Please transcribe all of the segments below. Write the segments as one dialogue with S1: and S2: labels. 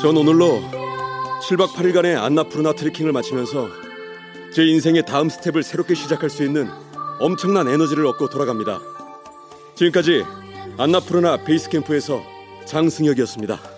S1: 전 오늘로 7박 8일간의 안나푸르나 트레킹을 마치면서 제 인생의 다음 스텝을 새롭게 시작할 수 있는 엄청난 에너지를 얻고 돌아갑니다. 지금까지 안나푸르나 베이스 캠프에서 장승혁이었습니다.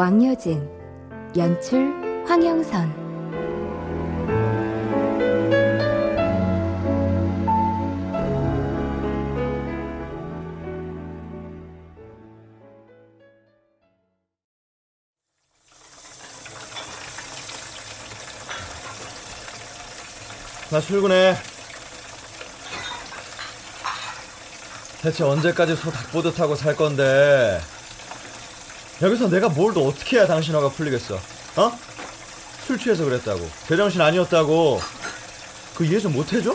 S2: 왕여진 연출 황영선
S3: 나 출근해. 대체 언제까지 소 닭보듯 하고 살 건데? 여기서 내가 뭘 더 어떻게 해야 당신 화가 풀리겠어? 어? 술 취해서 그랬다고. 제정신 아니었다고. 그 이해 좀 못해줘?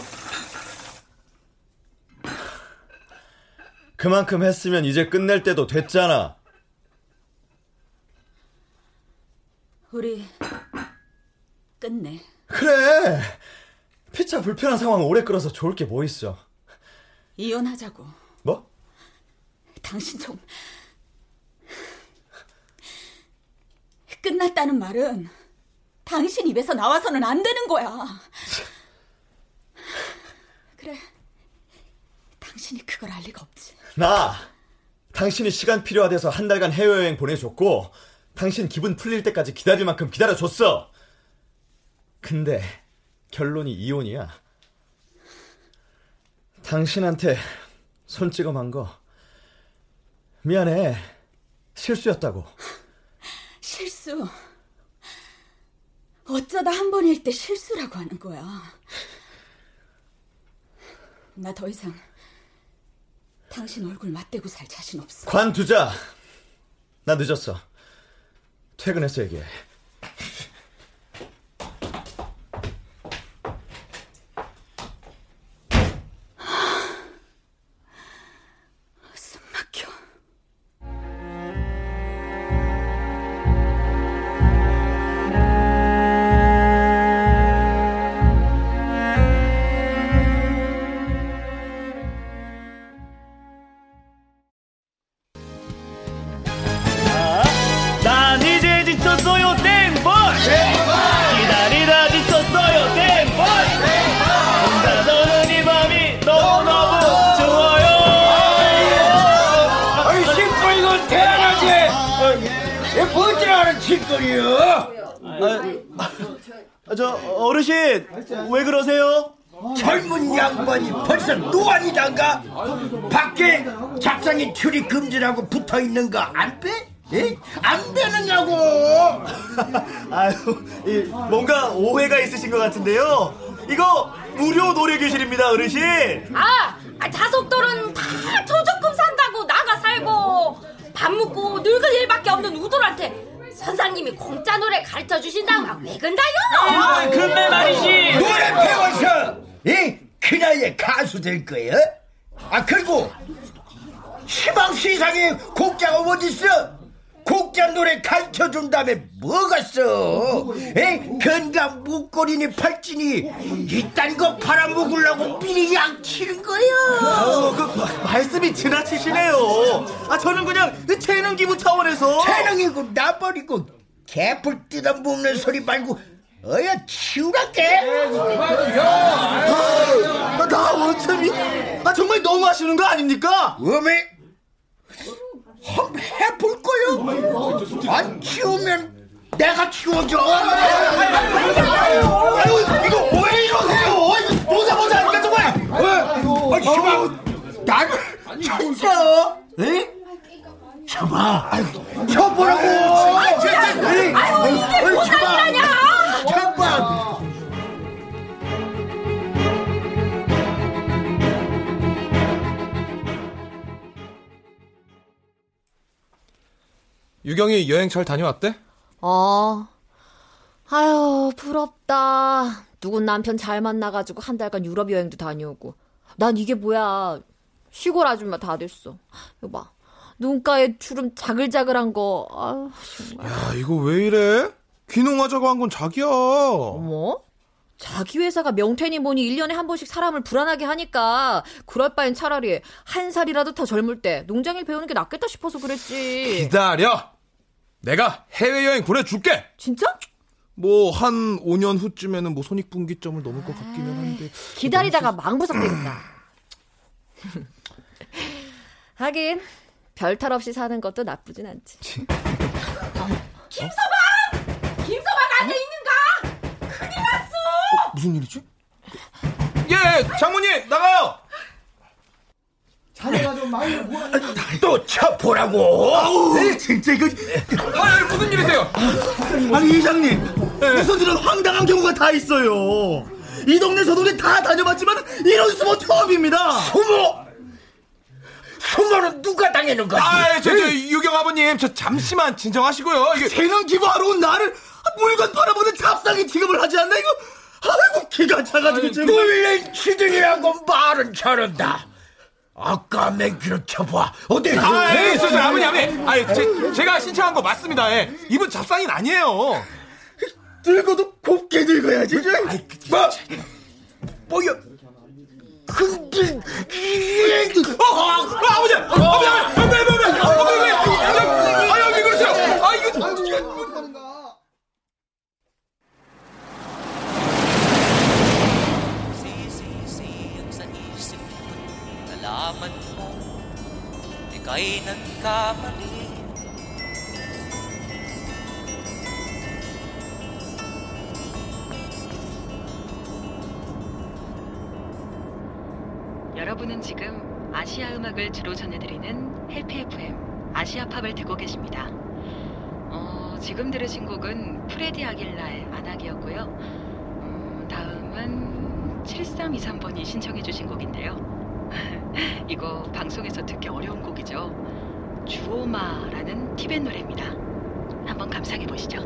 S3: 그만큼 했으면 이제 끝낼 때도 됐잖아.
S4: 우리 끝내.
S3: 그래. 피차 불편한 상황 오래 끌어서 좋을 게 뭐 있어?
S4: 이혼하자고.
S3: 뭐?
S4: 당신 좀 끝났다는 말은 당신 입에서 나와서는 안 되는 거야. 그래. 당신이 그걸 알 리가 없지.
S3: 나 당신이 시간 필요하대서 한 달간 해외여행 보내줬고 당신 기분 풀릴 때까지 기다릴 만큼 기다려줬어. 근데 결론이 이혼이야. 당신한테 손찌검한 거 미안해. 실수였다고.
S4: 실수. 어쩌다 한 번일 때 실수라고 하는 거야. 나 더 이상 당신 얼굴 맞대고 살 자신 없어.
S3: 관두자. 나 늦었어. 퇴근해서 얘기해.
S5: 붙어 있는 거 안 빼? 에? 안 빼느냐고!
S3: 아유, 뭔가 오해가 있으신 것 같은데요. 이거 무료 노래교실입니다, 어르신.
S6: 아, 아 자석들은 다 저조금 산다고 나가 살고 밥 먹고 늙을 일밖에 없는 우돌한테 선생님이 공짜 노래 가르쳐 주신다고 왜 근다요?
S7: 아, 근데 말이지.
S5: 노래 배워서 이 그 나이에 가수 될 거야? 아 그리고 희망 세상에 곡자가 어딨어? 곡자 노래 가르쳐 준 다음에 뭐가 써? 에 건강 목걸이니 팔찌니 이딴 거 팔아먹으려고 미리 양치는 거야.
S3: 어, 그 말씀이 지나치시네요. 아 저는 그냥 재능 기부 차원에서
S5: 재능이고 나버리고 개뿔 뜯어 먹는 소리 말고 어여 치우라게.
S3: 아, 나 원참이 아 정말 너무 하시는 거 아닙니까?
S5: 어메 거요. 안 치우면 내가 치워줘. 아유, 이거 왜 이러세요? 보자 보자 하니까 정말. 어, 어, 나를 쳤어. 에? 쳐봐. 쳐보라고.
S6: 아유, 이게 뭐가 이라냐?
S5: 쳐봐.
S8: 유경이 여행 잘 다녀왔대?
S9: 어. 아유, 부럽다. 누군 남편 잘 만나가지고 한 달간 유럽 여행도 다녀오고. 난 이게 뭐야. 시골 아줌마 다 됐어. 이거 봐. 눈가에 주름 자글자글한 거. 아유, 정말.
S8: 야, 이거 왜 이래? 귀농하자고 한 건 자기야.
S9: 어머? 자기 회사가 명태니 뭐니 1년에 한 번씩 사람을 불안하게 하니까 그럴 바엔 차라리 한 살이라도 더 젊을 때 농장일 배우는 게 낫겠다 싶어서 그랬지.
S8: 기다려. 내가 해외여행 보내줄게.
S9: 진짜?
S8: 뭐 한 5년 후쯤에는 뭐 손익분기점을 넘을 것 같기는 한데.
S9: 기다리다가 망부석되겠다. 하긴 별 탈 없이 사는 것도 나쁘진 않지.
S6: 김서방! 김서방 안에 있는가? 큰일 났어!
S8: 무슨 일이지? 예, 장모님 나가요.
S5: 또 쳐보라고.
S10: 아우, 진짜 이거.
S8: 아, 무슨 일이세요?
S10: 아니 이장님, 무슨 이런 황당한 경우가 다 있어요. 이 동네 저 동네 다 다녀봤지만 이런 수모 처음입니다.
S5: 수모? 수모는 누가 당하는 거지?
S8: 아, 저, 저 유경 아버님, 저 잠시만 진정하시고요. 이게
S10: 재능 기부하러 온 나를 물건 팔아보는 잡상이 취급을 하지 않나 이거? 아이고 기가 차가지고 지금.
S5: 뚫린 치들이라고 말은 잘한다. 아까 맨귀로 쳐봐. 어디?
S8: 아, 예, 저, 저, 아버님, 아버님. 아, 제, 제가 신청한 거 맞습니다. 예. 이분 잡상인 아니에요.
S10: 늙어도 곱게 늙어야지.
S5: 뭐? 뭐야? 근데
S8: 어, 어, 아버지, 아버지, 아버지, 아버지, 아버지, 아버지, 아버지, 아버지, 아, 왜 그러세요?
S11: Ika'y nagkamali
S12: 여러분은 지금 아시아 음악을 주로 전해드리는 해피 FM 아시아 팝을 듣고 계십니다. 어, 지금 들으신 곡은 프레디 아길라의 안악이었고요. 음, 다음은 7323번이 신청해주신 곡인데요. 이거 방송에서 듣기 어려운 곡이죠. 주오마라는 티벳 노래입니다. 한번 감상해 보시죠.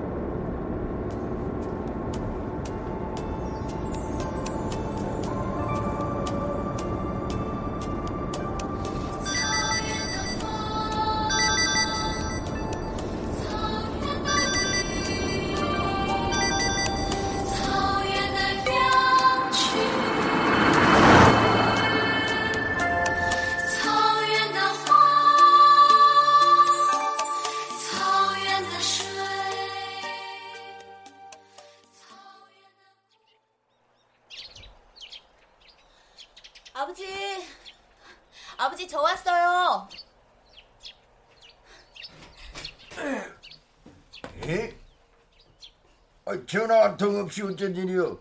S5: 없이 어쩐 일이여?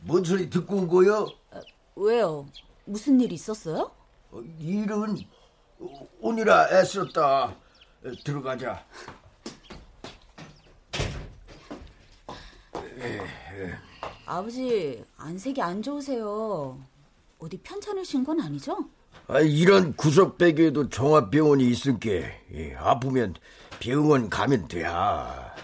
S5: 뭔 소리 듣고 온 거요?
S4: 왜요? 무슨 일 있었어요?
S5: 어, 일은 오니라 애썼다. 어, 들어가자.
S4: 아버지 안색이 안 좋으세요. 어디 편찮으신 건 아니죠?
S5: 아, 이런 구석배기에도 종합병원이 있을게. 예, 아프면 병원 가면 돼야.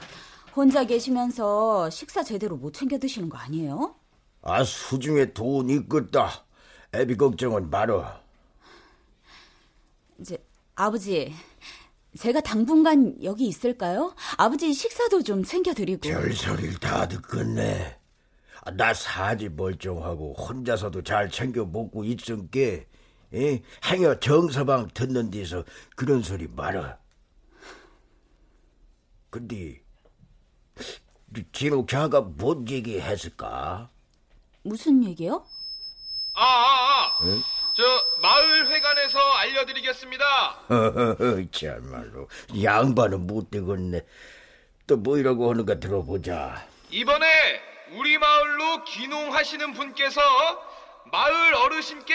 S4: 혼자 계시면서 식사 제대로 못 챙겨 드시는 거 아니에요?
S5: 아, 수중에 돈 있겠다. 애비 걱정은 말어.
S4: 이제 아버지 제가 당분간 여기 있을까요? 아버지 식사도 좀 챙겨 드리고.
S5: 별소리를 다 듣겠네. 아, 나 사지 멀쩡하고 혼자서도 잘 챙겨 먹고 있은게 예? 행여 정서방 듣는 데서 그런 소리 말아. 근데 진호 걔가 뭔 얘기 했을까?
S4: 무슨 얘기요?
S8: 아, 아, 아.
S5: 응?
S8: 저 마을 회관에서 알려드리겠습니다.
S5: 참말로 양반은 못 되겠네. 또 뭐이라고 하는가 들어보자.
S8: 이번에 우리 마을로 귀농하시는 분께서 마을 어르신께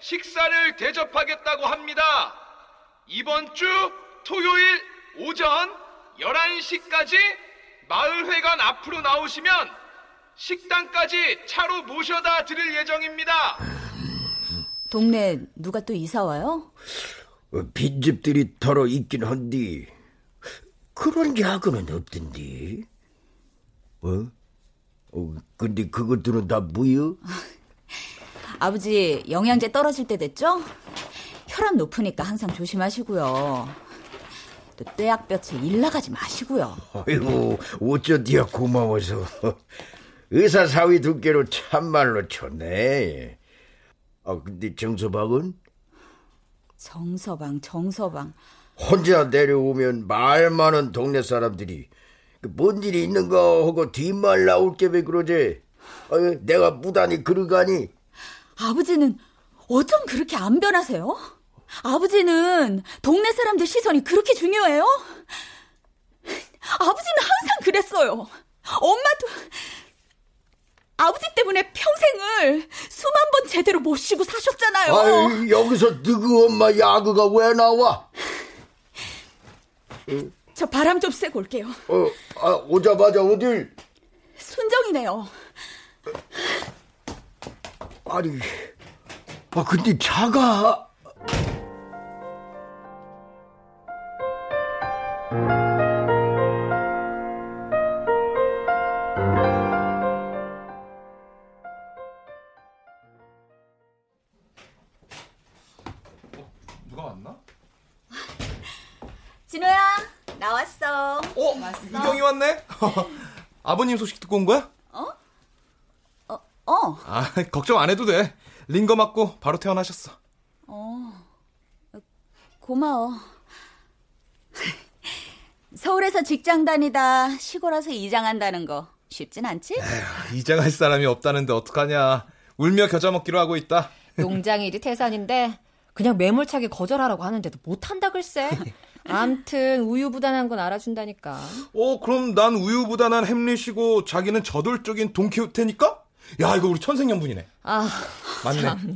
S8: 식사를 대접하겠다고 합니다. 이번 주 토요일 오전 11시까지 마을회관 앞으로 나오시면 식당까지 차로 모셔다 드릴 예정입니다.
S4: 동네 누가 또 이사 와요?
S5: 어, 빈집들이 덜어 있긴 한디 그런 야근은 없던데. 어? 어, 근데 그것들은 다 뭐여?
S4: 아버지 영양제 떨어질 때 됐죠? 혈압 높으니까 항상 조심하시고요. 또 떼약볕에 일 나가지 마시고요.
S5: 아이고, 어쩌디야 고마워서. 의사 사위 두께로 참말로 좋네. 아, 근데 정서방은?
S4: 정서방, 정서방.
S5: 혼자 내려오면 말 많은 동네 사람들이 그뭔 일이 있는가 하고 뒷말 나올 게 왜 그러지? 아유, 내가 무단히 그러가니?
S4: 아버지는 어쩜 그렇게 안 변하세요? 아버지는 동네 사람들 시선이 그렇게 중요해요? 아버지는 항상 그랬어요. 엄마도 아버지 때문에 평생을 수만 번 제대로 못 쉬고 사셨잖아요.
S5: 아유, 여기서 너그 엄마 야구가 왜 나와?
S4: 저 바람 좀 쐬고 올게요.
S5: 어, 아, 오자마자 어딜?
S4: 순정이네요.
S5: 아니, 아, 근데 차가.
S4: 왔어?
S8: 유경이 왔네. 아버님 소식 듣고 온 거야?
S4: 어.
S8: 아, 걱정 안 해도 돼. 링거 맞고 바로 태어나셨어.
S4: 어. 고마워. 서울에서 직장 다니다 시골 와서 이장한다는 거 쉽진 않지?
S8: 이장할 사람이 없다는데 어떡하냐. 울며 겨자 먹기로 하고 있다.
S9: 농장 일이 태산인데 그냥 매몰차게 거절하라고 하는데도 못한다 글쎄. 암튼 우유부단한 건 알아준다니까.
S8: 어, 그럼 난 우유부단한 햄릿이고 자기는 저돌적인 돈키호테니까? 야, 이거 우리 천생연분이네.
S9: 아,
S8: 맞네.
S9: 참나.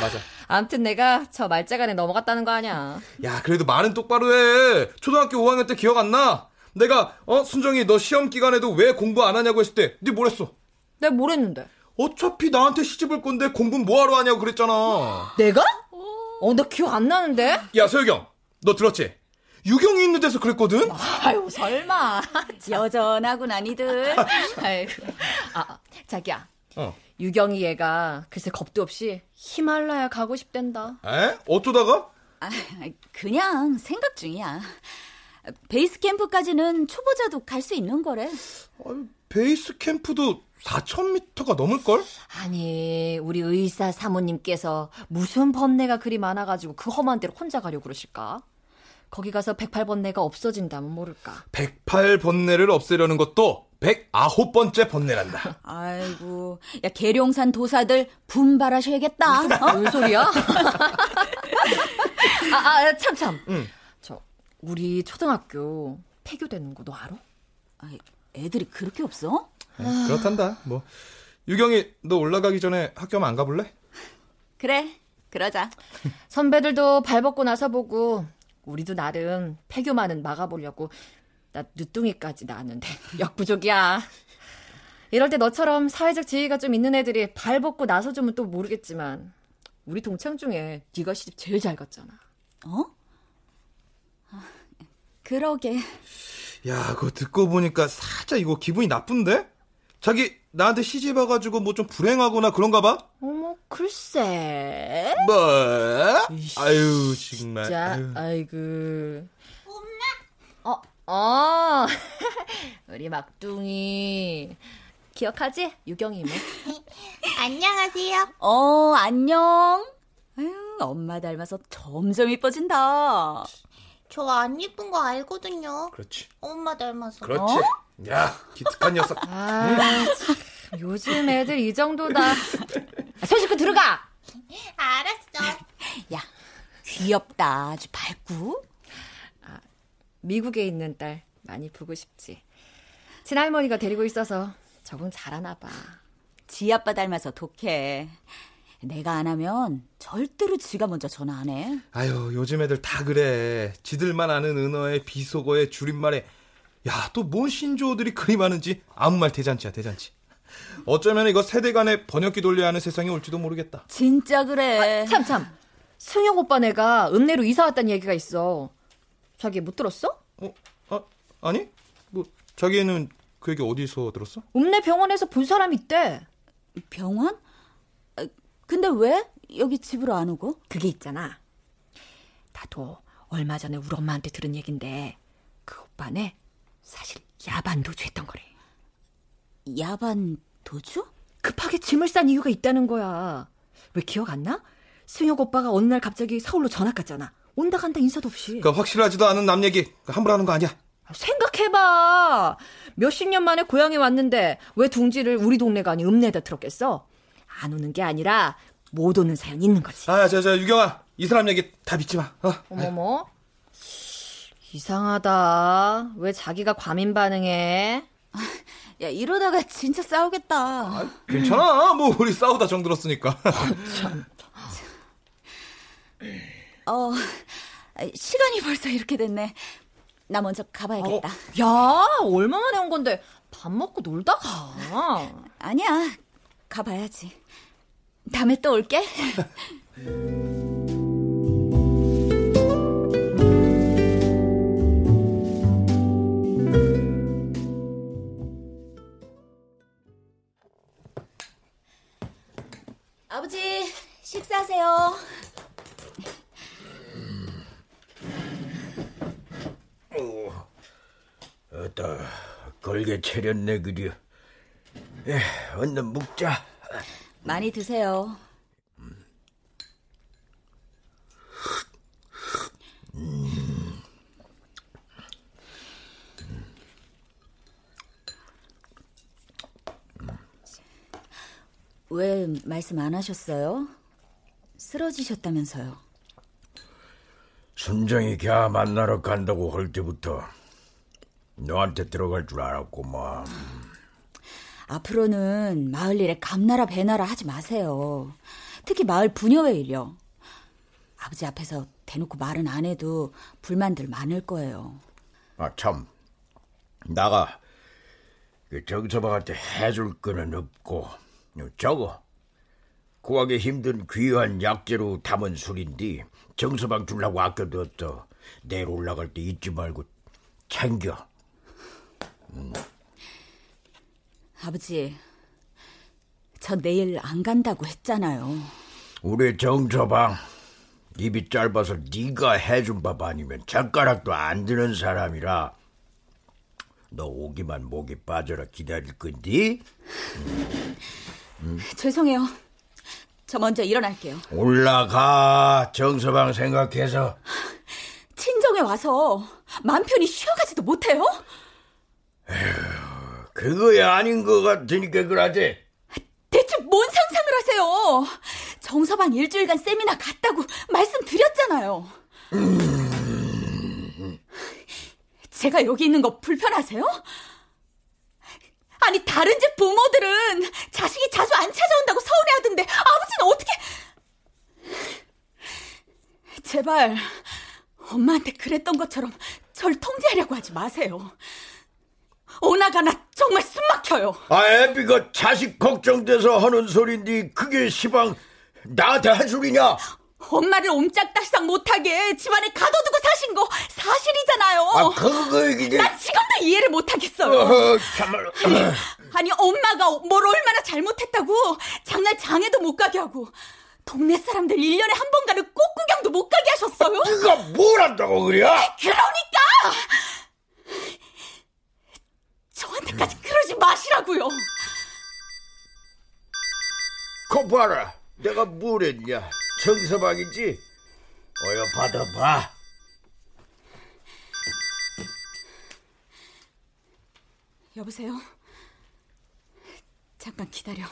S8: 맞아.
S9: 암튼 내가 저 말자간에 넘어갔다는 거 아니야.
S8: 야, 그래도 말은 똑바로 해. 초등학교 5학년 때 기억 안 나? 내가 어 순정이 너 시험 기간에도 왜 공부 안 하냐고 했을 때 네 뭐랬어?
S9: 내가 뭘 했는데?
S8: 어차피 나한테 시집 올 건데 공부는 뭐하러 하냐고 그랬잖아.
S9: 내가? 어, 나 기억 안 나는데?
S8: 야, 서유경. 너 들었지? 유경이 있는 데서 그랬거든?
S9: 아유, 설마.
S4: 여전하구나, 니들.
S9: 아이고. 아, 자기야.
S8: 어.
S9: 유경이 얘가 글쎄 겁도 없이 히말라야 가고 싶댄다.
S8: 에? 어쩌다가?
S4: 아, 그냥 생각 중이야. 베이스 캠프까지는 초보자도 갈 수 있는 거래.
S8: 베이스 캠프도 4,000m가 넘을걸?
S9: 아니, 우리 의사 사모님께서 무슨 번뇌가 그리 많아가지고 그 험한 데로 혼자 가려고 그러실까? 거기 가서 108번뇌가 없어진다면 모를까.
S8: 108번뇌를 없애려는 것도 109번째 번뇌란다.
S4: 아이고, 야, 계룡산 도사들 분발하셔야겠다. 어?
S9: 뭔 소리야? 아, 아, 참, 참.
S8: 응.
S9: 저, 우리 초등학교 폐교되는 거 너 알아?
S4: 아, 애들이 그렇게 없어?
S8: 아... 그렇단다. 뭐 유경이 너 올라가기 전에 학교만 안 가볼래?
S4: 그래, 그러자.
S9: 선배들도 발 벗고 나서 보고 우리도 나름 폐교만은 막아보려고 나 늦둥이까지 나왔는데 역부족이야. 이럴 때 너처럼 사회적 지위가 좀 있는 애들이 발 벗고 나서주면 또 모르겠지만 우리 동창 중에 네가 시집 제일 잘 갔잖아.
S4: 어? 아, 그러게.
S8: 야, 그거 듣고 보니까 살짝 이거 기분이 나쁜데? 자기 나한테 시집 와가지고 뭐 좀 불행하거나 그런가 봐?
S9: 어 머, 글쎄.
S8: 뭐? 아유, 정말.
S9: 자,
S8: 아유.
S9: 아이고. 엄마. 어, 어. 우리 막둥이. 기억하지? 유경이 뭐.
S6: 안녕하세요.
S4: 어, 안녕. 아유, 엄마 닮아서 점점 이뻐진다.
S6: 저안 예쁜 거 알거든요.
S8: 그렇지.
S6: 엄마 닮아서.
S8: 그렇지. 야, 기특한 녀석.
S9: 아, 참, 요즘 애들 이 정도다. 손 씻고 들어가!
S6: 알았어.
S4: 야, 귀엽다. 아주 밝고.
S9: 아, 미국에 있는 딸 많이 보고 싶지. 친할머니가 데리고 있어서 적응 잘하나 봐.
S4: 지 아빠 닮아서 독해. 내가 안 하면 절대로 지가 먼저 전화 안 해.
S8: 아유, 요즘 애들 다 그래. 지들만 아는 은어에 비속어에 줄임말에 야, 또 뭔 신조어들이 그리 많은지 아무 말 대잔치야, 대잔치. 어쩌면 이거 세대 간의 번역기 돌려야 하는 세상이 올지도 모르겠다.
S4: 진짜 그래.
S9: 아, 참, 참. 승용 오빠 네가 읍내로 이사 왔다는 얘기가 있어. 자기 못 들었어?
S8: 어, 아, 아니? 뭐 자기는 그 얘기 어디서 들었어?
S9: 읍내 병원에서 본 사람 있대.
S4: 병원? 아, 근데 왜 여기 집으로 안 오고?
S9: 그게 있잖아. 나도 얼마 전에 우리 엄마한테 들은 얘긴데 그 오빠네 사실 야반 도주했던 거래.
S4: 야반 도주?
S9: 급하게 짐을 싼 이유가 있다는 거야. 왜 기억 안 나? 승혁 오빠가 어느 날 갑자기 서울로 전학 갔잖아. 온다 간다 인사도 없이.
S8: 그러니까 확실하지도 않은 남 얘기 함부로 하는 거 아니야.
S9: 생각해봐. 몇십 년 만에 고향에 왔는데 왜 둥지를 우리 동네가 아닌 읍내에다 들었겠어? 안 오는 게 아니라 못 오는 사연이 있는 거지.
S8: 아, 저, 저, 유경아. 이 사람 얘기 다 믿지 마. 어?
S9: 어머머. 이상하다. 왜 자기가 과민 반응해?
S4: 야, 이러다가 진짜 싸우겠다.
S8: 괜찮아. 뭐, 우리 싸우다 정들었으니까.
S4: 어, 시간이 벌써 이렇게 됐네. 나 먼저 가봐야겠다.
S9: 야, 얼마 만에 온 건데 밥 먹고 놀다 가.
S4: 아니야, 가봐야지. 다음에 또 올게. 아버지, 식사하세요.
S5: 어따 걸게 차렸네 그려. 에, 얼른 묵자.
S4: 많이 드세요. 왜 말씀 안 하셨어요? 쓰러지셨다면서요.
S5: 순정이 걔 만나러 간다고 할 때부터 너한테 들어갈 줄 알았구만.
S4: 앞으로는 마을 일에 감나라 배나라 하지 마세요. 특히 마을 부녀회 일요. 아버지 앞에서 대놓고 말은 안 해도 불만들 많을 거예요.
S5: 아 참, 나가 그 정서방한테 해줄 거는 없고 저거 구하기 힘든 귀한 약재로 담은 술인데 정서방 주려고 아껴뒀어. 내일 올라갈 때 잊지 말고 챙겨. 음.
S4: 아버지, 저 내일 안 간다고 했잖아요.
S5: 우리 정서방 입이 짧아서 네가 해준 밥 아니면 젓가락도 안 드는 사람이라 너 오기만 목이 빠져라 기다릴 건디? 음.
S4: 음. 죄송해요. 저 먼저 일어날게요.
S5: 올라가 정서방 생각해서
S4: 친정에 와서 맘 편히 쉬어가지도 못해요?
S5: 에휴, 그거야 아닌 것 같으니까 그러지.
S4: 대체 뭔 상상을 하세요? 정서방 일주일간 세미나 갔다고 말씀드렸잖아요. 음... 제가 여기 있는 거 불편하세요? 아니 다른 집 부모들은 자식이 자주 안 찾아온다고 서운해하던데 아버지는 어떻게? 제발 엄마한테 그랬던 것처럼 절 통제하려고 하지 마세요. 오나가나 정말 숨막혀요.
S5: 아, 애비가 자식 걱정돼서 하는 소린데 그게 시방 나한테 한 소리냐?
S4: 엄마를 옴짝달싹 못하게 집안에 가둬두고 사신 거 사실이잖아요.
S5: 아, 그거 이게...
S4: 나 지금도 이해를 못하겠어요.
S5: 어, 참말로.
S4: 아니, 아니, 엄마가 뭘 얼마나 잘못했다고 장날 장에도 못 가게 하고 동네 사람들 1년에 한 번 가는 꽃 구경도 못 가게 하셨어요?
S5: 네가 뭘 한다고 그래?
S4: 그러니까! 저한테까지 그러지 마시라고요.
S5: 거 봐라. 내가 뭘 했냐. 정서방이지? 어여 받아봐.
S4: 여보세요? 잠깐 기다려.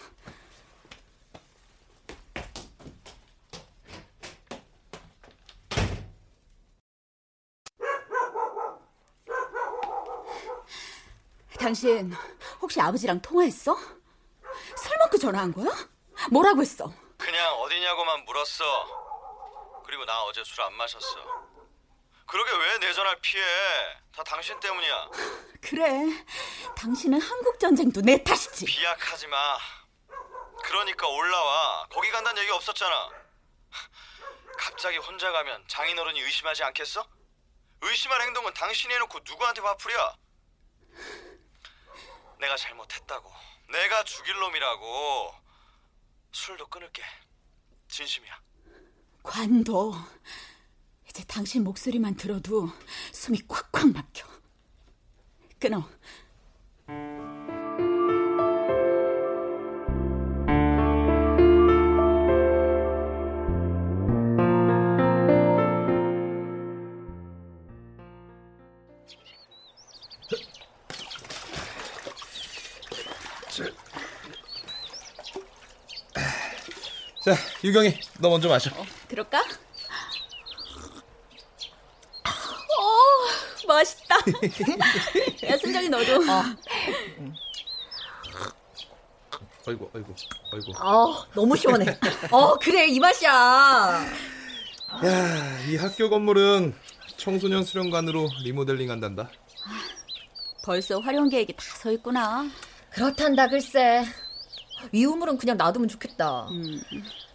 S4: 당신 혹시 아버지랑 통화했어? 술 먹고 전화한 거야? 뭐라고 했어?
S3: 그냥 어디냐고만 물었어. 그리고 나 어제 술 안 마셨어. 그러게 왜 내 전화를 피해? 다 당신 때문이야.
S4: 그래. 당신은 한국 전쟁도 내 탓이지.
S3: 비약하지 마. 그러니까 올라와. 거기 간다는 얘기 없었잖아. 갑자기 혼자 가면 장인어른이 의심하지 않겠어? 의심할 행동은 당신이 해놓고 누구한테 화풀이야? 내가 잘못했다고. 내가 죽일 놈이라고. 술도 끊을게. 진심이야.
S4: 관도 이제 당신 목소리만 들어도 숨이 콱콱 막혀. 끊어.
S8: 자, 유경이, 너 먼저 마셔.
S4: 그럴까? 오, 맛있다. 야, 순정이 너도.
S8: 아이고, 아이고, 아이고.
S9: 어, 너무 시원해. 어, 그래, 이 맛이야.
S8: 야, 이 학교 건물은 청소년 수련관으로 리모델링 한단다.
S4: 벌써 활용 계획이 다 서 있구나.
S9: 그렇단다, 글쎄. 이 우물은 그냥 놔두면 좋겠다.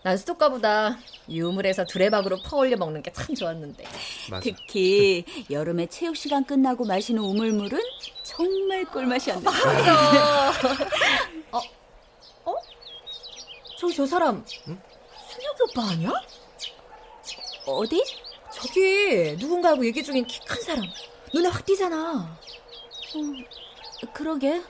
S9: 난 수도가보다 이 우물에서 두레박으로 퍼올려 먹는 게 참 좋았는데.
S8: 맞아.
S4: 특히 여름에 체육 시간 끝나고 마시는 우물물은 정말 꿀맛이었는데.
S9: 맞아. 어? 어? 저기 저 사람 순혁이 오빠 아니야?
S4: 어디?
S9: 저기 누군가하고 얘기 중인 키 큰 사람. 눈에 확 띄잖아.
S4: 그러게.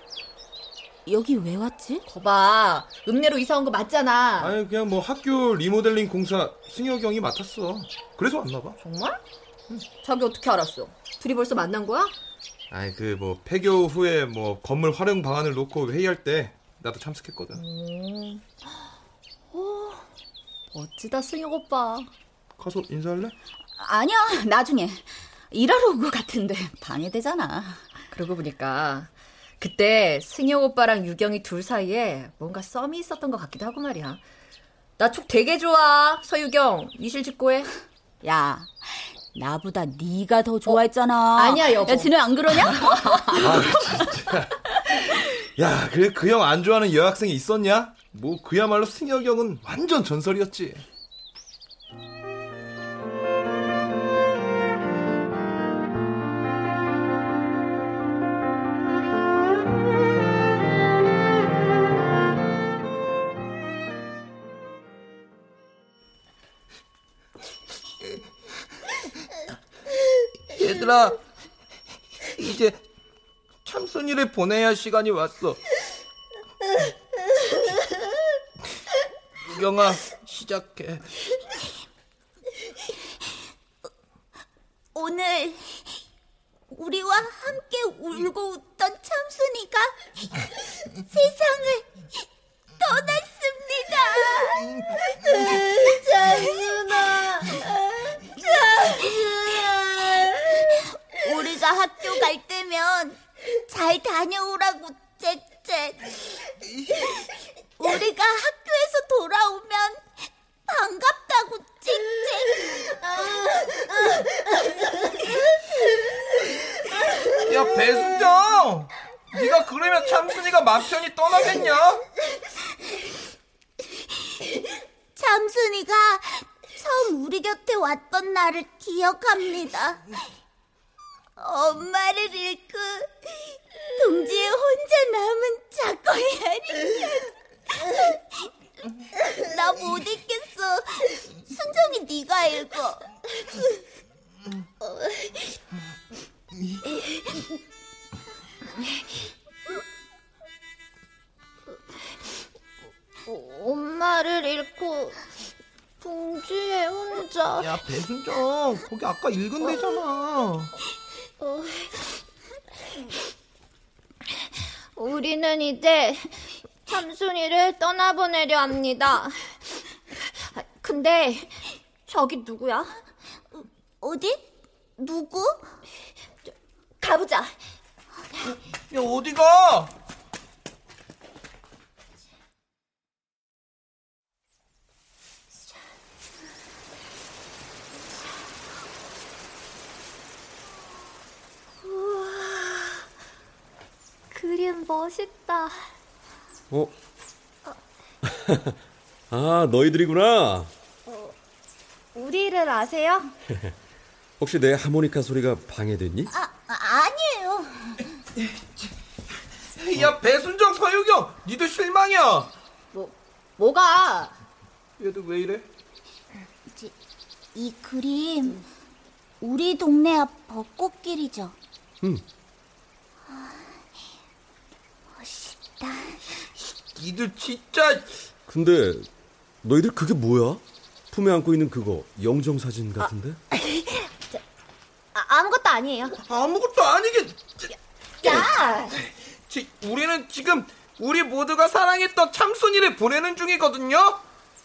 S4: 여기 왜 왔지?
S9: 거봐. 읍내로 이사 온 거 맞잖아.
S8: 아니, 그냥 뭐 학교 리모델링 공사 승혁이 형이 맡았어. 그래서 왔나 봐.
S9: 정말? 자기 어떻게 알았어? 둘이 벌써 만난 거야?
S8: 아니, 그 뭐 폐교 후에 뭐 건물 활용 방안을 놓고 회의할 때 나도 참석했거든.
S9: 음. 오, 멋지다, 승혁 오빠.
S8: 가서 인사할래?
S4: 아니야, 나중에. 일하러 온것 같은데 방해되잖아.
S9: 그러고 보니까 그때 승혁 오빠랑 유경이 둘 사이에 뭔가 썸이 있었던 것 같기도 하고 말이야. 나 촉 되게 좋아. 서유경, 이실 직고해.
S4: 야, 나보다 네가 더 좋아했잖아.
S9: 아니야, 여보.
S4: 야, 진우 안 그러냐?
S8: 야, 그래 그 형 안 좋아하는 여학생이 있었냐? 뭐 그야말로 승혁이 형은 완전 전설이었지.
S7: 얘들아, 이제 참순이를 보내야 할 시간이 왔어. 유경아, 시작해.
S13: 오늘 우리와 함께 울고 웃던 참순이가 세상을 떠났습니다. 참순아, 참순아. 우리가 학교 갈 때면 잘 다녀오라고 짹짹. 우리가 학교에서 돌아오면 반갑다고 짹짹.
S7: 야, 배순정! 네가 그러면 참순이가 맘 편히 떠나겠냐?
S13: 참순이가 처음 우리 곁에 왔던 날을 기억합니다.
S7: 거기 아까 읽은 데잖아.
S9: 어. 우리는 이제 참순이를 떠나보내려 합니다. 근데 저기 누구야?
S13: 어디? 누구?
S9: 가보자.
S7: 야, 어디 가?
S9: 그림 멋있다.
S1: 어? 아, 너희들이구나.
S9: 우리를 아세요?
S1: 혹시 내 하모니카 소리가 방해됐니?
S13: 아, 아니에요.
S7: 야 배순정 서유경 니도 실망이야
S9: 뭐 뭐가
S7: 얘도 왜 이래?
S13: 이 그림 우리 동네 앞 벚꽃길이죠.
S1: 응.
S13: 멋있다.
S7: 니들 진짜
S1: 근데 너희들 그게 뭐야? 품에 안고 있는 그거 영정 사진 같은데?
S9: 아, 아무것도 아니에요.
S7: 아무것도 아니게
S9: 야!
S7: 지, 우리는 지금 우리 모두가 사랑했던 참순이를 보내는 중이거든요.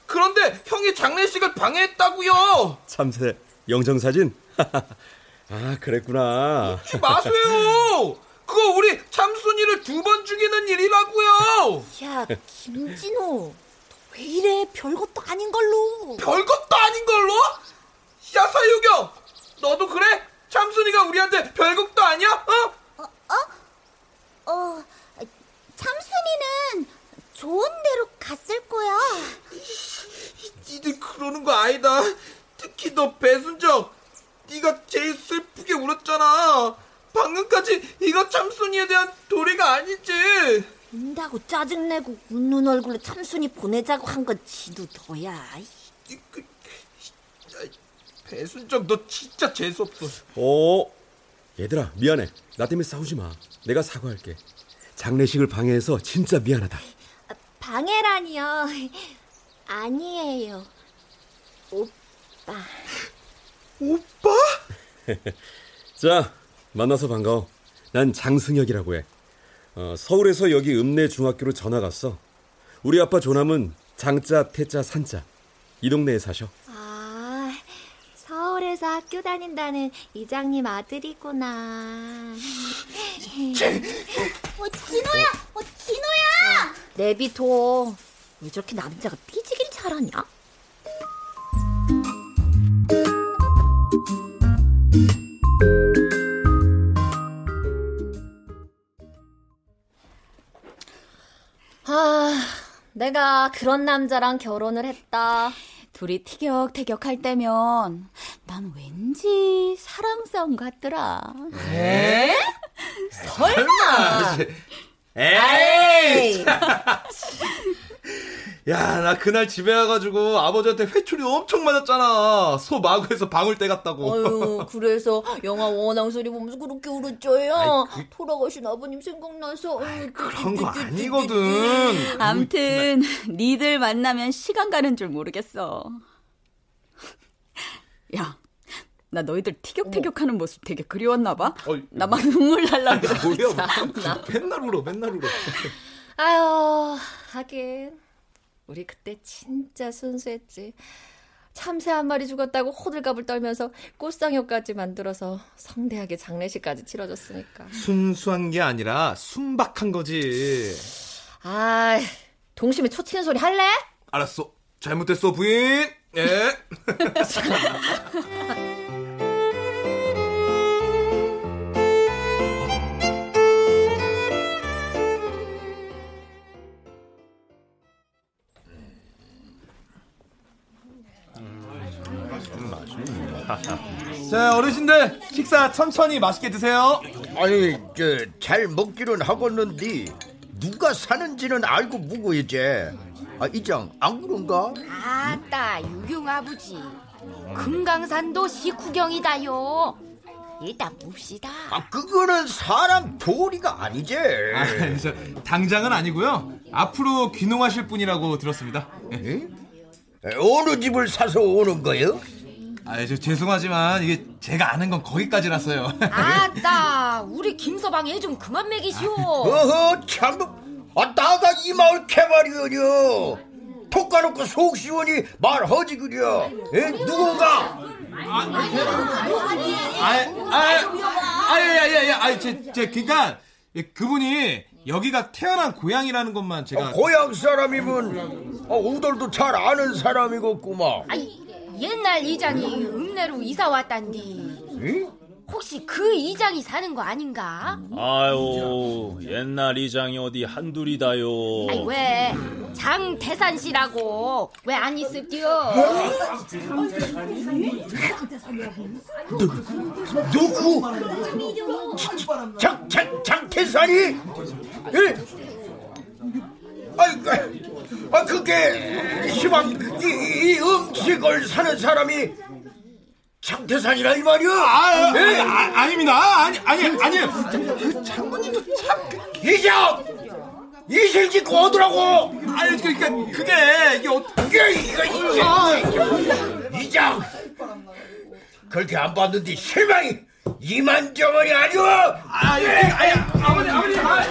S7: 그런데 형이 장례식을 방해했다고요.
S1: 참새 영정 사진? 아 그랬구나.
S7: 하지 마세요. 그거 우리 참순이를 두 번 죽이는 일이라고요.
S9: 야, 김진호. 왜 이래? 별것도 아닌 걸로.
S7: 별것도 아닌 걸로? 야 서유경, 너도 그래? 참순이가 우리한테 별것도 아니야? 어?
S13: 어, 참순이는 좋은 데로 갔을 거야.
S7: 니들 그러는 거 아니다. 특히 너 배순정, 네가 제일 슬프게 울었잖아. 방금까지 이거 참순이에 대한 도리가 아니지.
S9: 운다고 짜증내고 웃는 얼굴로 참순이 보내자고 한 건 지도 너야.
S7: 배순정, 너 진짜 재수 없어.
S1: 어 얘들아 미안해. 나 때문에 싸우지 마. 내가 사과할게. 장례식을 방해해서 진짜 미안하다.
S9: 방해라니요. 아니에요. 오빠.
S7: 오빠?
S1: 자 만나서 반가워. 난 장승혁이라고 해. 어, 서울에서 여기 읍내 중학교로 전화 갔어. 우리 아빠 조남은 장자 태자 산자 이 동네에 사셔.
S9: 아, 서울에서 학교 다닌다는 이장님 아들이구나.
S13: 어, 진호야, 어, 진호야.
S9: 내비둬. 왜 저렇게 남자가 삐지길 잘하냐? 아, 내가 그런 남자랑 결혼을 했다.
S4: 둘이 티격태격 할 때면 난 왠지 사랑 싸움 같더라.
S7: 에?
S4: 설마?
S3: 에이! 야, 나 그날 집에 와가지고 아버지한테 회초리 엄청 맞았잖아. 소 마구에서 방울 떼갔다고.
S9: 아유, 그래서 영화 원앙 소리 보면서 그렇게 울었죠요.
S3: 아이,
S9: 돌아가신 아버님 생각나서. 아유,
S3: 그런 거 아니거든.
S4: 암튼 니들 만나면 시간 가는 줄 모르겠어. 야, 나 너희들 티격태격하는 모습 되게 그리웠나 봐. 나 막 눈물 날라 그래.
S3: 뭐야, 뭐. 맨날 울어, 맨날 울어.
S9: 아유, 하긴. 우리 그때 진짜 순수했지. 참새 한 마리 죽었다고 호들갑을 떨면서 꽃상효까지 만들어서 성대하게 장례식까지 치러줬으니까.
S8: 순수한 게 아니라 순박한 거지.
S9: 아, 동심에 초치는 소리 할래?
S8: 알았어. 잘못했어, 부인. 예. 자, 어르신들 식사 천천히 맛있게 드세요.
S5: 아니 저잘 먹기는 하겠는데 누가 사는지는 알고 묵고 있지. 아 이장 안 그런가?
S6: 아따 유경 아버지 금강산도 식후경이다요 일단 봅시다
S5: 아 그거는 사람 도리가 아니지.
S8: 아, 저, 당장은 아니고요. 앞으로 귀농하실 분이라고 들었습니다.
S5: 에? 어느 집을 사서 오는 거요?
S8: 아, 저 죄송하지만 이게 제가 아는 건 거기까지라서요.
S6: 아따 우리 김서방 애 좀 그만 먹이시오
S5: 어허 참, 아 나가 이 마을 개발이여려. 톡 까놓고 속 시원히 말하지 그려. 에? 누군가?
S8: 아, 아, 아, 예, 예, 예, 아, 제, 제, 그니까, 예, 그분이 여기가 태어난 고향이라는 것만 제가.
S5: 아, 고향 사람이면 아, 우덜도 잘 아는 사람이겠구만.
S6: 아니 옛날 이장이 읍내로 이사 왔단디
S5: 에?
S6: 혹시 그 이장이 사는 거 아닌가?
S14: 아유 옛날 이장이 어디 한둘이다요
S6: 아니 왜 장 대산 씨라고 왜 안 있을디요?
S5: 누구? 장, 장, 장태산이? 예? 아, 아 그게 시방 이, 이 음식을 사는 사람이 장태산이라 이 말이야.
S8: 아,
S5: 예?
S8: 아, 아닙니다. 아니, 아니, 아니에요. 장모님도 참.
S5: 이장 이실 짓고 오더라고.
S8: 아니, 그러니까 그게 이게
S5: 어떻게 이거 이장 이장 그렇게 안 봤는데 실망이 이만 저만이 아니오.
S8: 아, 예, 아니, 아버지, 아버지,
S6: 아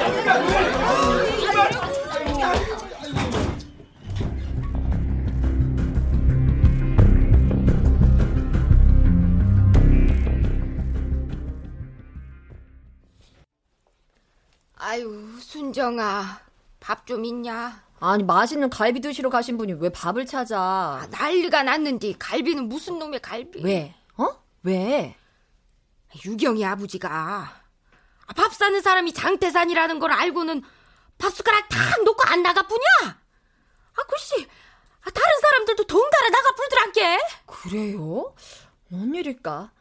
S6: 유, 순정아. 밥 좀 있냐?
S9: 아니, 맛있는 갈비 드시러 가신 분이 왜 밥을 찾아?
S6: 아, 난리가 났는데 갈비는 무슨 놈의 갈비?
S9: 왜? 어? 왜?
S6: 유경이 아버지가 밥 사는 사람이 장태산이라는 걸 알고는 밥 숟가락 탁 놓고 안 나가 뿌냐? 아, 글씨, 아, 다른 사람들도 덩달아 나가 불더란게.
S9: 그래요? 뭔 일일까?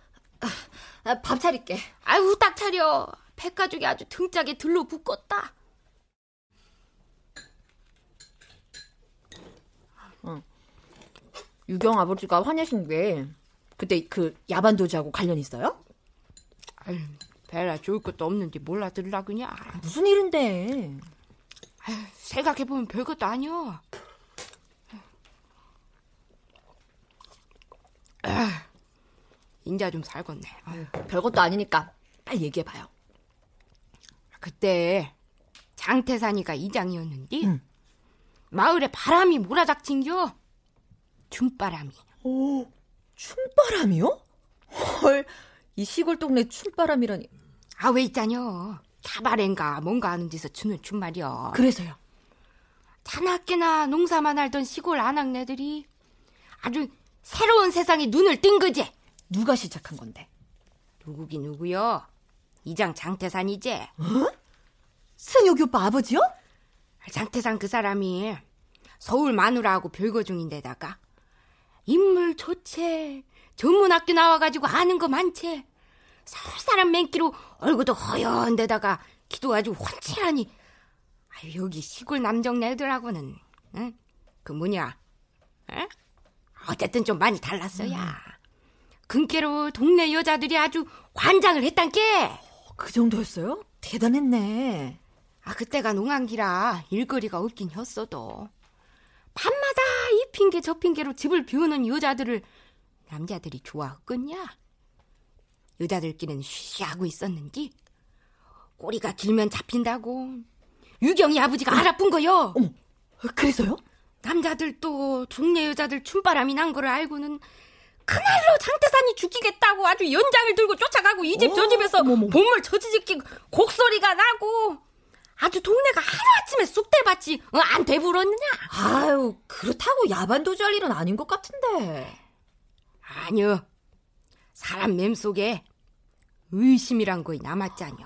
S9: 아, 밥 차릴게.
S6: 아유, 딱 차려. 백가죽이 아주 등짝에 들러붙겠다.
S9: 어. 유경 아버지가 화내신 게 그때 그 야반도주하고 관련 있어요?
S6: 아유, 배라 좋을 것도 없는데 몰라 들으라 그냐.
S9: 무슨 일인데?
S6: 아유, 생각해보면 별것도 아니여. 아, 인자 좀 살겄네. 아유.
S9: 별것도 아니니까 빨리 얘기해봐요.
S6: 그때 장태산이가 이장이었는데 응. 마을에 바람이 몰아닥친겨. 춤바람이.
S9: 오, 춤바람이요? 헐, 이 시골 동네 춤바람이라니.
S6: 아, 왜 있자녀. cabaret인가 뭔가 하는 데서 추는 춤 말이여.
S9: 그래서요?
S6: 자나깨나 농사만 알던 시골 아낙네들이 아주 새로운 세상에 눈을 뜬 거지.
S9: 누가 시작한 건데?
S6: 누구긴 누구요? 이장 장태산이지.
S9: 어? 승혁이 오빠 아버지요?
S6: 장태산 그 사람이 서울 마누라하고 별거 중인데다가 인물 좋체 전문학교 나와가지고 아는 거 많체 서울 사람 맨기로 얼굴도 허연 데다가 기도 아주 훤칠하니 아유, 여기 시골 남정네들하고는 응? 그 뭐냐 에? 어쨌든 좀 많이 달랐어야 음. 근께로 동네 여자들이 아주 관장을 했단께
S9: 그 정도였어요? 대단했네
S6: 아 그때가 농한기라 일거리가 없긴 했어도 밤마다 이 핑계 저 핑계로 집을 비우는 여자들을 남자들이 좋아했겠냐? 여자들끼리는 쉬쉬하고 있었는지 꼬리가 길면 잡힌다고 유경이 아버지가 알아본 거요.
S9: 어머, 그래서요?
S6: 남자들도 동네 여자들 춤바람이 난 거를 알고는 그날로 장태산이 죽이겠다고 아주 연장을 들고 쫓아가고 이 집 저 집에서 본물 저지짓기 곡소리가 나고 아주 동네가 하루아침에 쑥대밭이 어, 안 돼불었느냐?
S9: 아유, 그렇다고 야반도주할 일은 아닌 것 같은데.
S6: 아니요. 사람 맴 속에 의심이란 거이 남았잖여.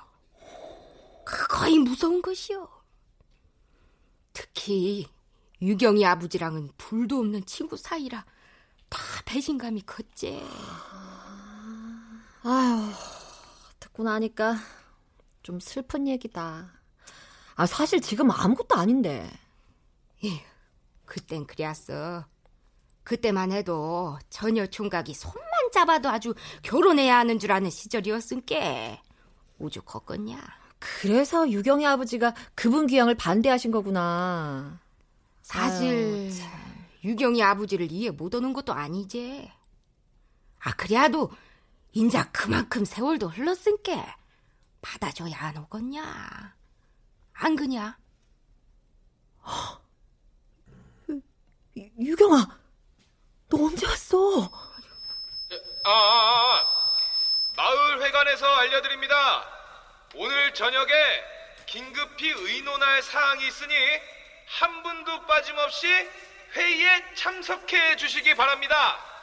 S6: 그거이 무서운 것이요. 특히 유경이 아버지랑은 불도 없는 친구 사이라 다 배신감이 컸지.
S9: 아휴, 듣고 나니까 좀 슬픈 얘기다. 아, 사실 지금 아무것도 아닌데.
S6: 에휴, 그땐 그랬어. 그때만 해도 전혀 총각이 손만 잡아도 아주 결혼해야 하는 줄 아는 시절이었으니까 오죽했겠냐.
S9: 그래서 유경이 아버지가 그분 귀향을 반대하신 거구나.
S6: 유경이 아버지를 이해 못하는 것도 아니지. 아 그래도 인자 그만큼 세월도 흘렀으니까 받아줘야 안 오겠냐. 안 그냐?
S9: 유경아, 너 언제 왔어?
S8: 아, 아, 아, 마을 회관에서 알려드립니다. 오늘 저녁에 긴급히 의논할 사항이 있으니 한 분도 빠짐없이 회의에 참석해 주시기 바랍니다.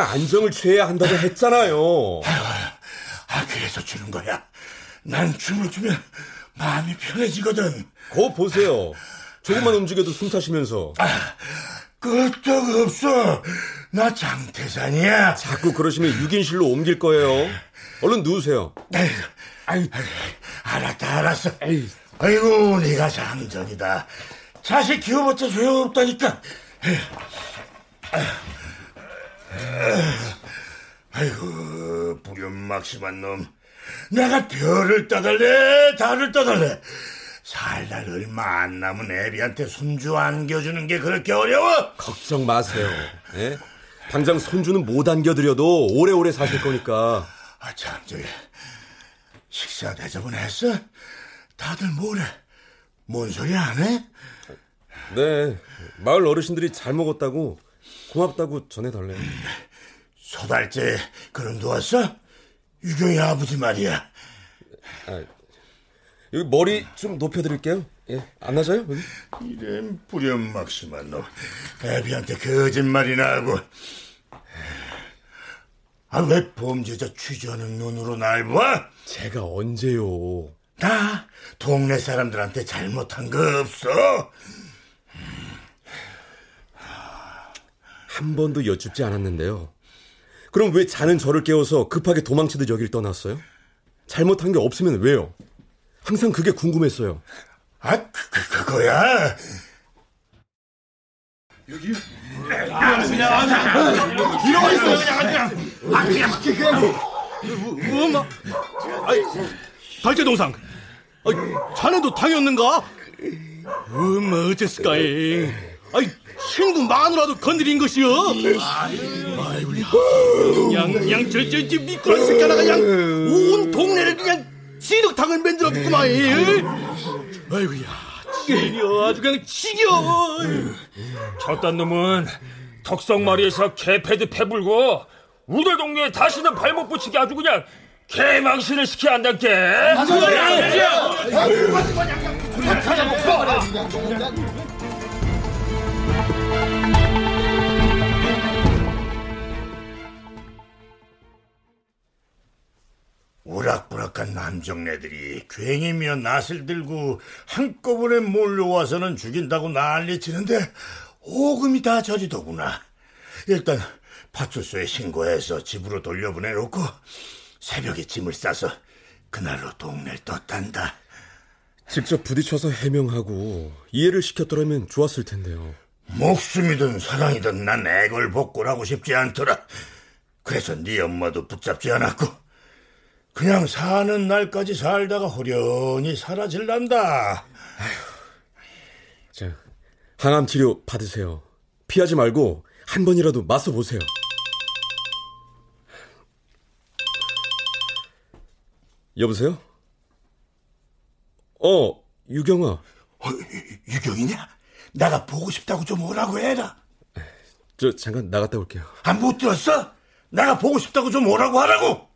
S1: 의사가 안정을 취해야 한다고 했잖아요.
S15: 아, 그래서 주는 거야. 난 춤을 추면 마음이 편해지거든.
S1: 거 보세요. 조금만 움직여도 숨 차시면서.
S15: 아, 끄떡 없어. 나 장태산이야.
S1: 자꾸 그러시면 6인실로 옮길 거예요. 얼른 누우세요.
S15: 아이고, 아이고, 알았다, 알았어. 아이고, 네가 장전이다. 자식 키워봤자 소용없다니까. 아이고, 부렴막심한 놈. 내가 별을 따달래, 달을 따달래. 살날 얼마 안 남은 애비한테 손주 안겨주는 게 그렇게 어려워?
S1: 걱정 마세요. 예? 당장 손주는 못 안겨드려도 오래오래 사실 거니까.
S15: 아, 참, 저기, 식사 대접은 했어? 다들 뭐래? 뭔 소리 안 해?
S1: 네, 마을 어르신들이 잘 먹었다고 고맙다고 전해달래요.
S15: 소달째 그럼 누웠어? 유경이 아버지 말이야.
S1: 아, 여기 머리 좀 높여드릴게요. 예, 안? 여기?
S15: 이런 부렴막심한 놈. 애비한테 거짓말이나 하고. 아, 왜 범죄자 취조하는 눈으로 날 봐?
S1: 제가 언제요?
S15: 나 동네 사람들한테 잘못한 거 없어.
S1: 한 번도 여쭙지 않았는데요. 그럼 왜 자는 저를 깨워서 급하게 도망치듯 여길 떠났어요? 잘못한 게 없으면 왜요? 항상 그게 궁금했어요.
S15: 아, 그, 그, 그거야.
S10: 여기 이러고 있어요 그냥 그냥 그냥 엄마 아이 달재동상 아이 자네도 당했는가 엄마 어째을까이 아이 친구 마누라도 건드린 것이여 아이고 양 양 저 저 저 미끄러운 새끼 하나가 그냥 온 동네를 그냥 지륵탕을 만들었구만 아이고야 지겨 아주 그냥 지겨
S14: 저딴 놈은 덕성마리에서 개패드 패불고 우들 동네에 다시는 발못 붙이게 아주 그냥 개망신을 시켜야 한단께
S15: 오락부락한 남정네들이 괜히며 낫을 들고 한꺼번에 몰려와서는 죽인다고 난리치는데 오금이 다 저리더구나. 일단 파출소에 신고해서 집으로 돌려보내놓고 새벽에 짐을 싸서 그날로 동네를 떴단다.
S1: 직접 부딪혀서 해명하고 이해를 시켰더라면 좋았을 텐데요.
S15: 목숨이든 사랑이든 난 애걸복골하고 싶지 않더라. 그래서 네 엄마도 붙잡지 않았고 그냥 사는 날까지 살다가 호련히 사라질란다.
S1: 자, 항암 치료 받으세요. 피하지 말고 한 번이라도 맞서 보세요. 여보세요? 어, 유경아.
S15: 어, 유경이냐? 나가 보고 싶다고 좀 오라고 해라.
S1: 저 잠깐 나갔다 올게요.
S15: 안 못 들었어? 나가 보고 싶다고 좀 오라고 하라고.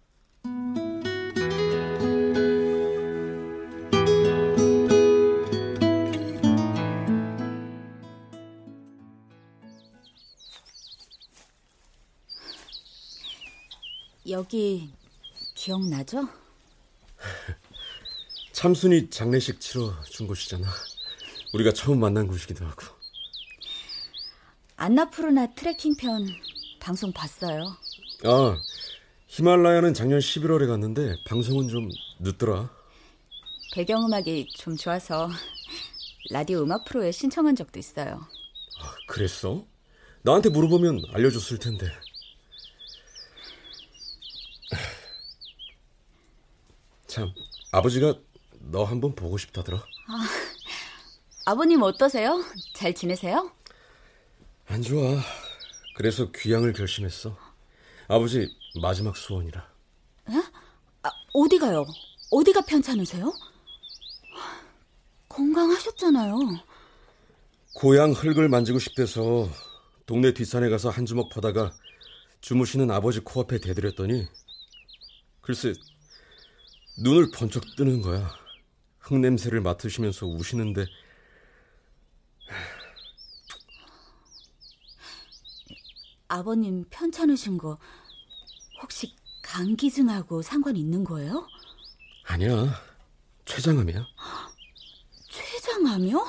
S4: 여기 기억나죠?
S1: 참순이 장례식 치러 준 곳이잖아. 우리가 처음 만난 곳이기도 하고.
S4: 안나푸르나 트레킹 편 방송 봤어요.
S1: 아, 히말라야는 작년 11월에 갔는데 방송은 좀 늦더라.
S4: 배경음악이 좀 좋아서 라디오 음악 프로에 신청한 적도 있어요.
S1: 아, 그랬어? 나한테 물어보면 알려줬을 텐데. 참, 아버지가 너 한번 보고 싶다더라.
S4: 아, 아버님 어떠세요? 잘 지내세요?
S1: 안 좋아. 그래서 귀향을 결심했어. 아버지 마지막 소원이라.
S4: 에? 아, 어디 가요? 어디가 편찮으세요? 건강하셨잖아요.
S1: 고향 흙을 만지고 싶대서 동네 뒷산에 가서 한 주먹 퍼다가 주무시는 아버지 코앞에 대드렸더니 글쎄 눈을 번쩍 뜨는 거야. 흙 냄새를 맡으시면서 우시는데
S4: 아버님 편찮으신 거 혹시 감기증하고 상관 있는 거예요?
S1: 아니야. 췌장암이야.
S4: 췌장암이요?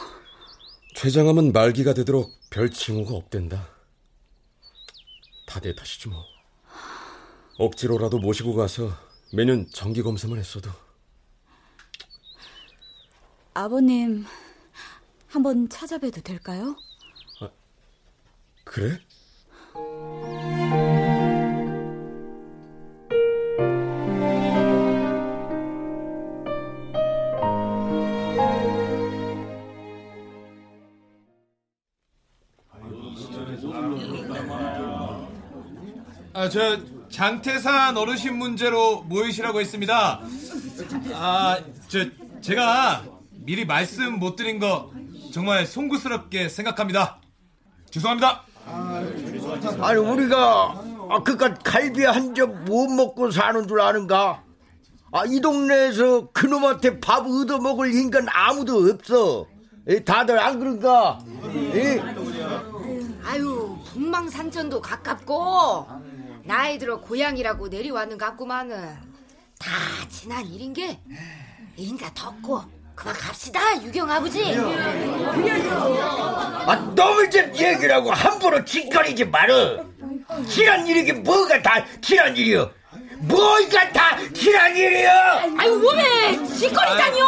S1: 췌장암은 말기가 되도록 별 징후가 없댄다. 다내 탓이지 뭐. 억지로라도 모시고 가서 매년 정기 검사만 했어도.
S4: 아버님 한번 찾아뵈도 될까요?
S1: 아, 그래?
S8: 아, 저 장태산 어르신 문제로 모이시라고 했습니다. 아, 저 제가 미리 말씀 못 드린 거 정말 송구스럽게 생각합니다. 죄송합니다.
S5: 아니 우리가 아, 그깟 갈비 한 점 못 먹고 사는 줄 아는가? 아, 이 동네에서 그놈한테 밥 얻어먹을 인간 아무도 없어. 에, 다들 안 그런가? 에?
S6: 아유, 분망산천도 가깝고 나이 들어 고향이라고 내려왔는 같구만은 다 지난 일인 게 인자 덥고 그만 갑시다 유경 아버지.
S5: 아, 너무 좀 얘기라고 함부로 짓거리지 말어. 지난 일이게 뭐가 다 지난 일이여. 뭐가 다 지난 일이여.
S6: 아유 왜 짓거리다니요?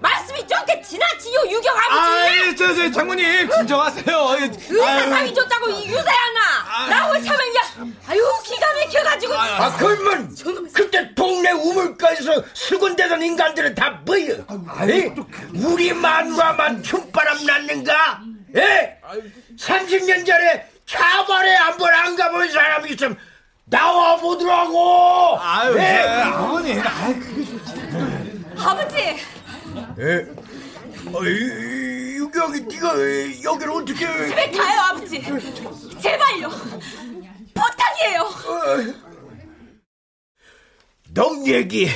S6: 말씀이 좁게 지나치요 유경 아버지.
S8: 아, 저, 저, 장모님, 진정하세요.
S6: 의사 상이 줬다고 이 유사야나 나올 참은 야 아유 기가 막혀가지고
S5: 아, 그러면 그때 동네 우물가에서 수군대던 인간들은 다 뭐여? 에? 우리 마누라만 흉바람 났는가? 에? 30년 전에 차발에 한번 안 가본 사람이 있으면 나와 보더라고.
S8: 아유,
S5: 에?
S8: 네, 아버님. 아, 그게
S4: 아버지
S5: 에? 어이, 유경이 네가 왜 여기를 어떻게?
S4: 집에 가요 아버지 제발요 부탁이에요
S5: 놈 얘기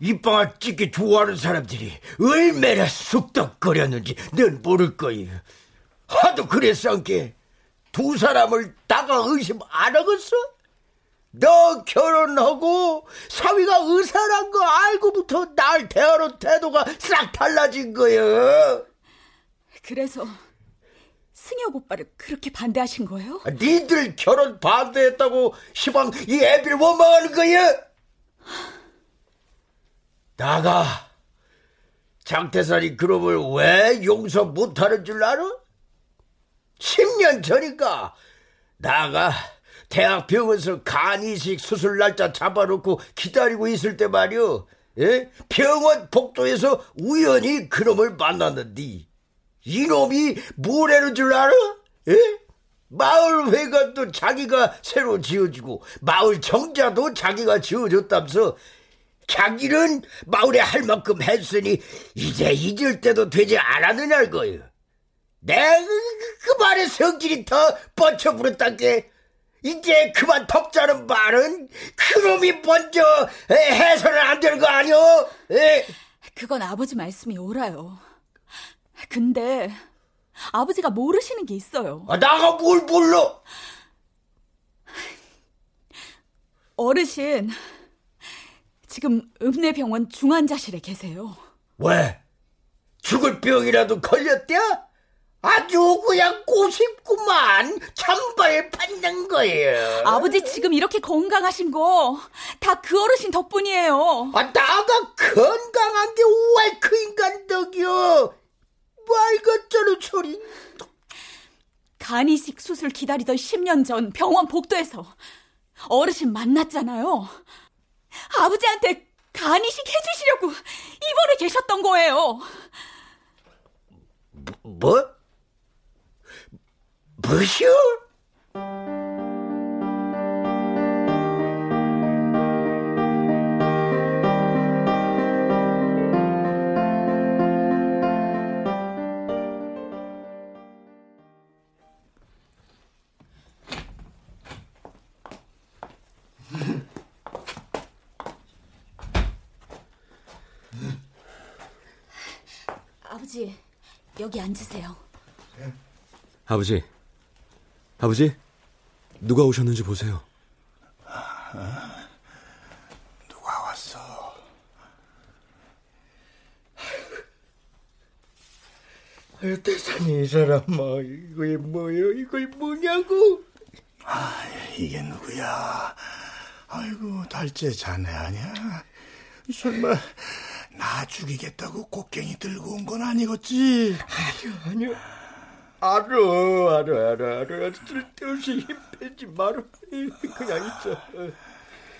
S5: 이빵아 찍기 좋아하는 사람들이 얼마나 쑥덕거렸는지 넌 모를 거야. 하도 그랬어 게두 사람을 다가 의심 안 하겠어? 너 결혼하고 사위가 의사란 거 알고부터 날 대하는 태도가 싹 달라진 거야.
S4: 그래서 승혁 오빠를 그렇게 반대하신 거예요?
S5: 아, 니들 결혼 반대했다고 시방 이 애비를 원망하는 거야? 나가 장태산이 그놈을 왜 용서 못하는 줄 알아? 10년 전인가 나가 대학 병원에서 간이식 수술 날짜 잡아놓고 기다리고 있을 때 말이오 예? 병원 복도에서 우연히 그놈을 만났는데 이놈이 뭐라는 줄 알아? 예? 마을 회관도 자기가 새로 지어주고 마을 정자도 자기가 지어줬다면서 자기는 마을에 할 만큼 했으니 이제 잊을 때도 되지 않았느냐는 거예요. 내가 그, 그, 그 말에 성질이 더 뻗쳐 부렸단 게 이제 그만 덮자는 말은 그놈이 먼저 해서는 안 되는 거 아니오? 에?
S4: 그건 아버지 말씀이 옳아요. 근데 아버지가 모르시는 게 있어요.
S5: 아, 나가 뭘 몰라?
S4: 어르신 지금 읍내병원 중환자실에 계세요.
S5: 왜? 죽을 병이라도 걸렸대? 아주 그냥 꼬십구만 찬발 받는 거예요.
S4: 아버지 지금 이렇게 건강하신 거 다 그 어르신 덕분이에요.
S5: 아, 나가 건강한 게 왜 그 인간 덕이여? 말 같자는 소리.
S4: 간이식 수술 기다리던 10년 전 병원 복도에서 어르신 만났잖아요. 아버지한테 간이식 해주시려고 입원해 계셨던 거예요.
S5: 뭐? 뭐시오?
S4: 아버지, 여기 앉으세요.
S1: 아버지, 아버지, 누가 오셨는지 보세요.
S15: 누가 왔어?
S16: 대산이 이 사람아 이거 뭐요? 이거 뭐냐고?
S15: 아 이게 누구야? 아이고 달째 자네 아니야? 설마 나 죽이겠다고 곡괭이 들고 온 건 아니겠지?
S16: 아니요 아니요 알아 알아 알아 알아 쓸데없이 힘 빼지 마라 그냥 있어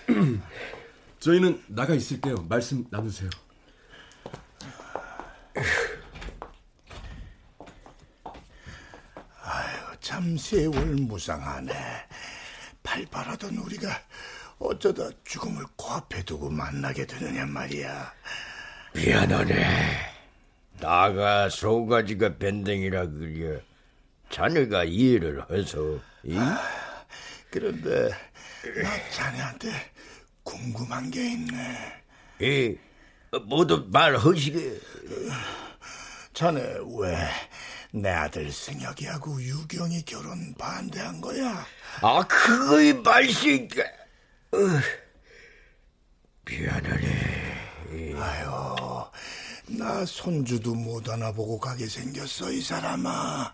S1: 저희는 나가 있을게요. 말씀 나누세요.
S15: 아유 참 세월 무상하네. 팔팔하던 우리가 어쩌다 죽음을 코앞에 두고 만나게 되느냐 말이야.
S5: 미안하네. 나가 소가지가 밴댕이라 그려. 자네가 이해를 해서. 이?
S15: 그런데 나 자네한테 궁금한 게 있네.
S5: 이 모두 말하시게.
S15: 자네 왜 내 아들 승혁이하고 유경이 결혼 반대한 거야?
S5: 아 그거이 말씨가. 어. 미안하네.
S15: 아유, 나 손주도 못 안아보고 가게 생겼어 이 사람아.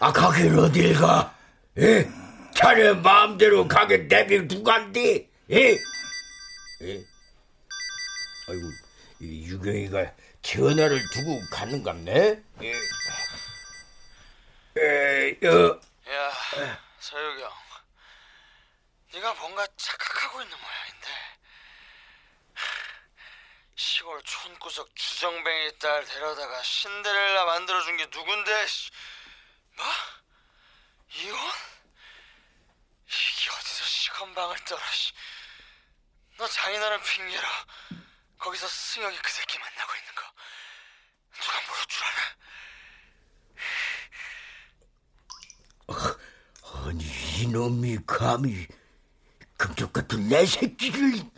S5: 아 가긴 어딜 가? 예? 자네 마음대로 가게 내빌 누간디? 예? 예? 아이고 이 유경이가 전화를 두고 갔는갑네? 예. 에, 여,
S17: 야, 서유경. 네가 뭔가 착각하고 있는 모양인데. 시골 촌구석 주정뱅이 딸 데려다가 신데렐라 만들어준 게 누군데? 씨. 뭐? 이혼? 이게 어디서 시건방을 떨어? 씨. 너 장인어른 핑계로 거기서 승혁이 그 새끼 만나고 있는 거 누가 모를 줄 아나?
S5: 아니 이놈이 감히 금쪽 같은 내 새끼를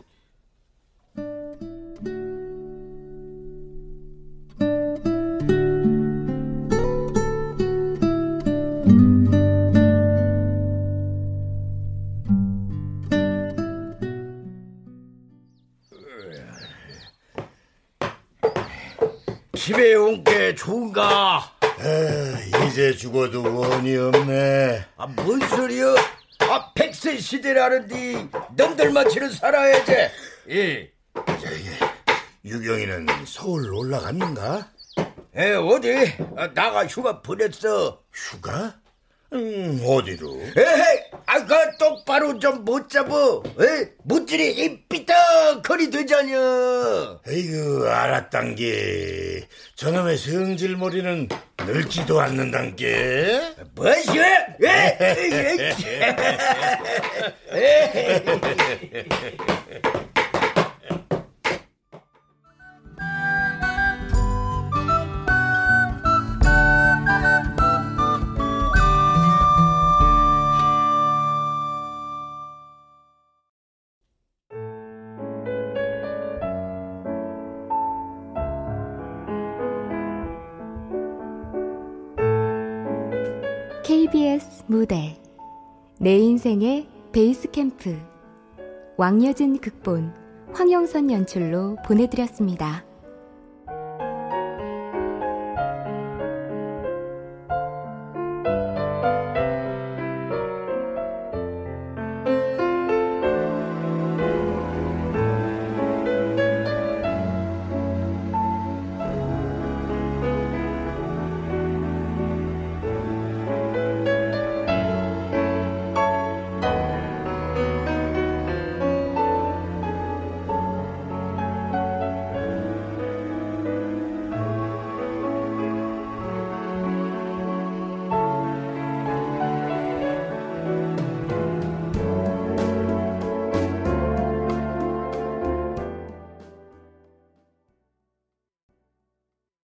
S5: 집에 온 게 좋은가?
S15: 에, 이제 죽어도 원이 없네.
S5: 아, 뭔 소리여? 아, 백세 시대라는디 놈들만 치는 살아야지. 예.
S15: 유경이는 서울 올라갔는가?
S5: 에, 어디? 아, 나가 휴가 보냈어.
S15: 휴가? 음, 어디로?
S5: 에헤, 아 까 똑바로 좀 못 잡어. 에? 못질이 이 삐딱거리 되자냐.
S15: 에이그, 알았단 게. 저놈의 성질머리는 늙지도 않는단 게.
S5: 뭐시오?
S2: 무대 내 인생의 베이스 캠프 왕여진 극본 황영선 연출로 보내드렸습니다.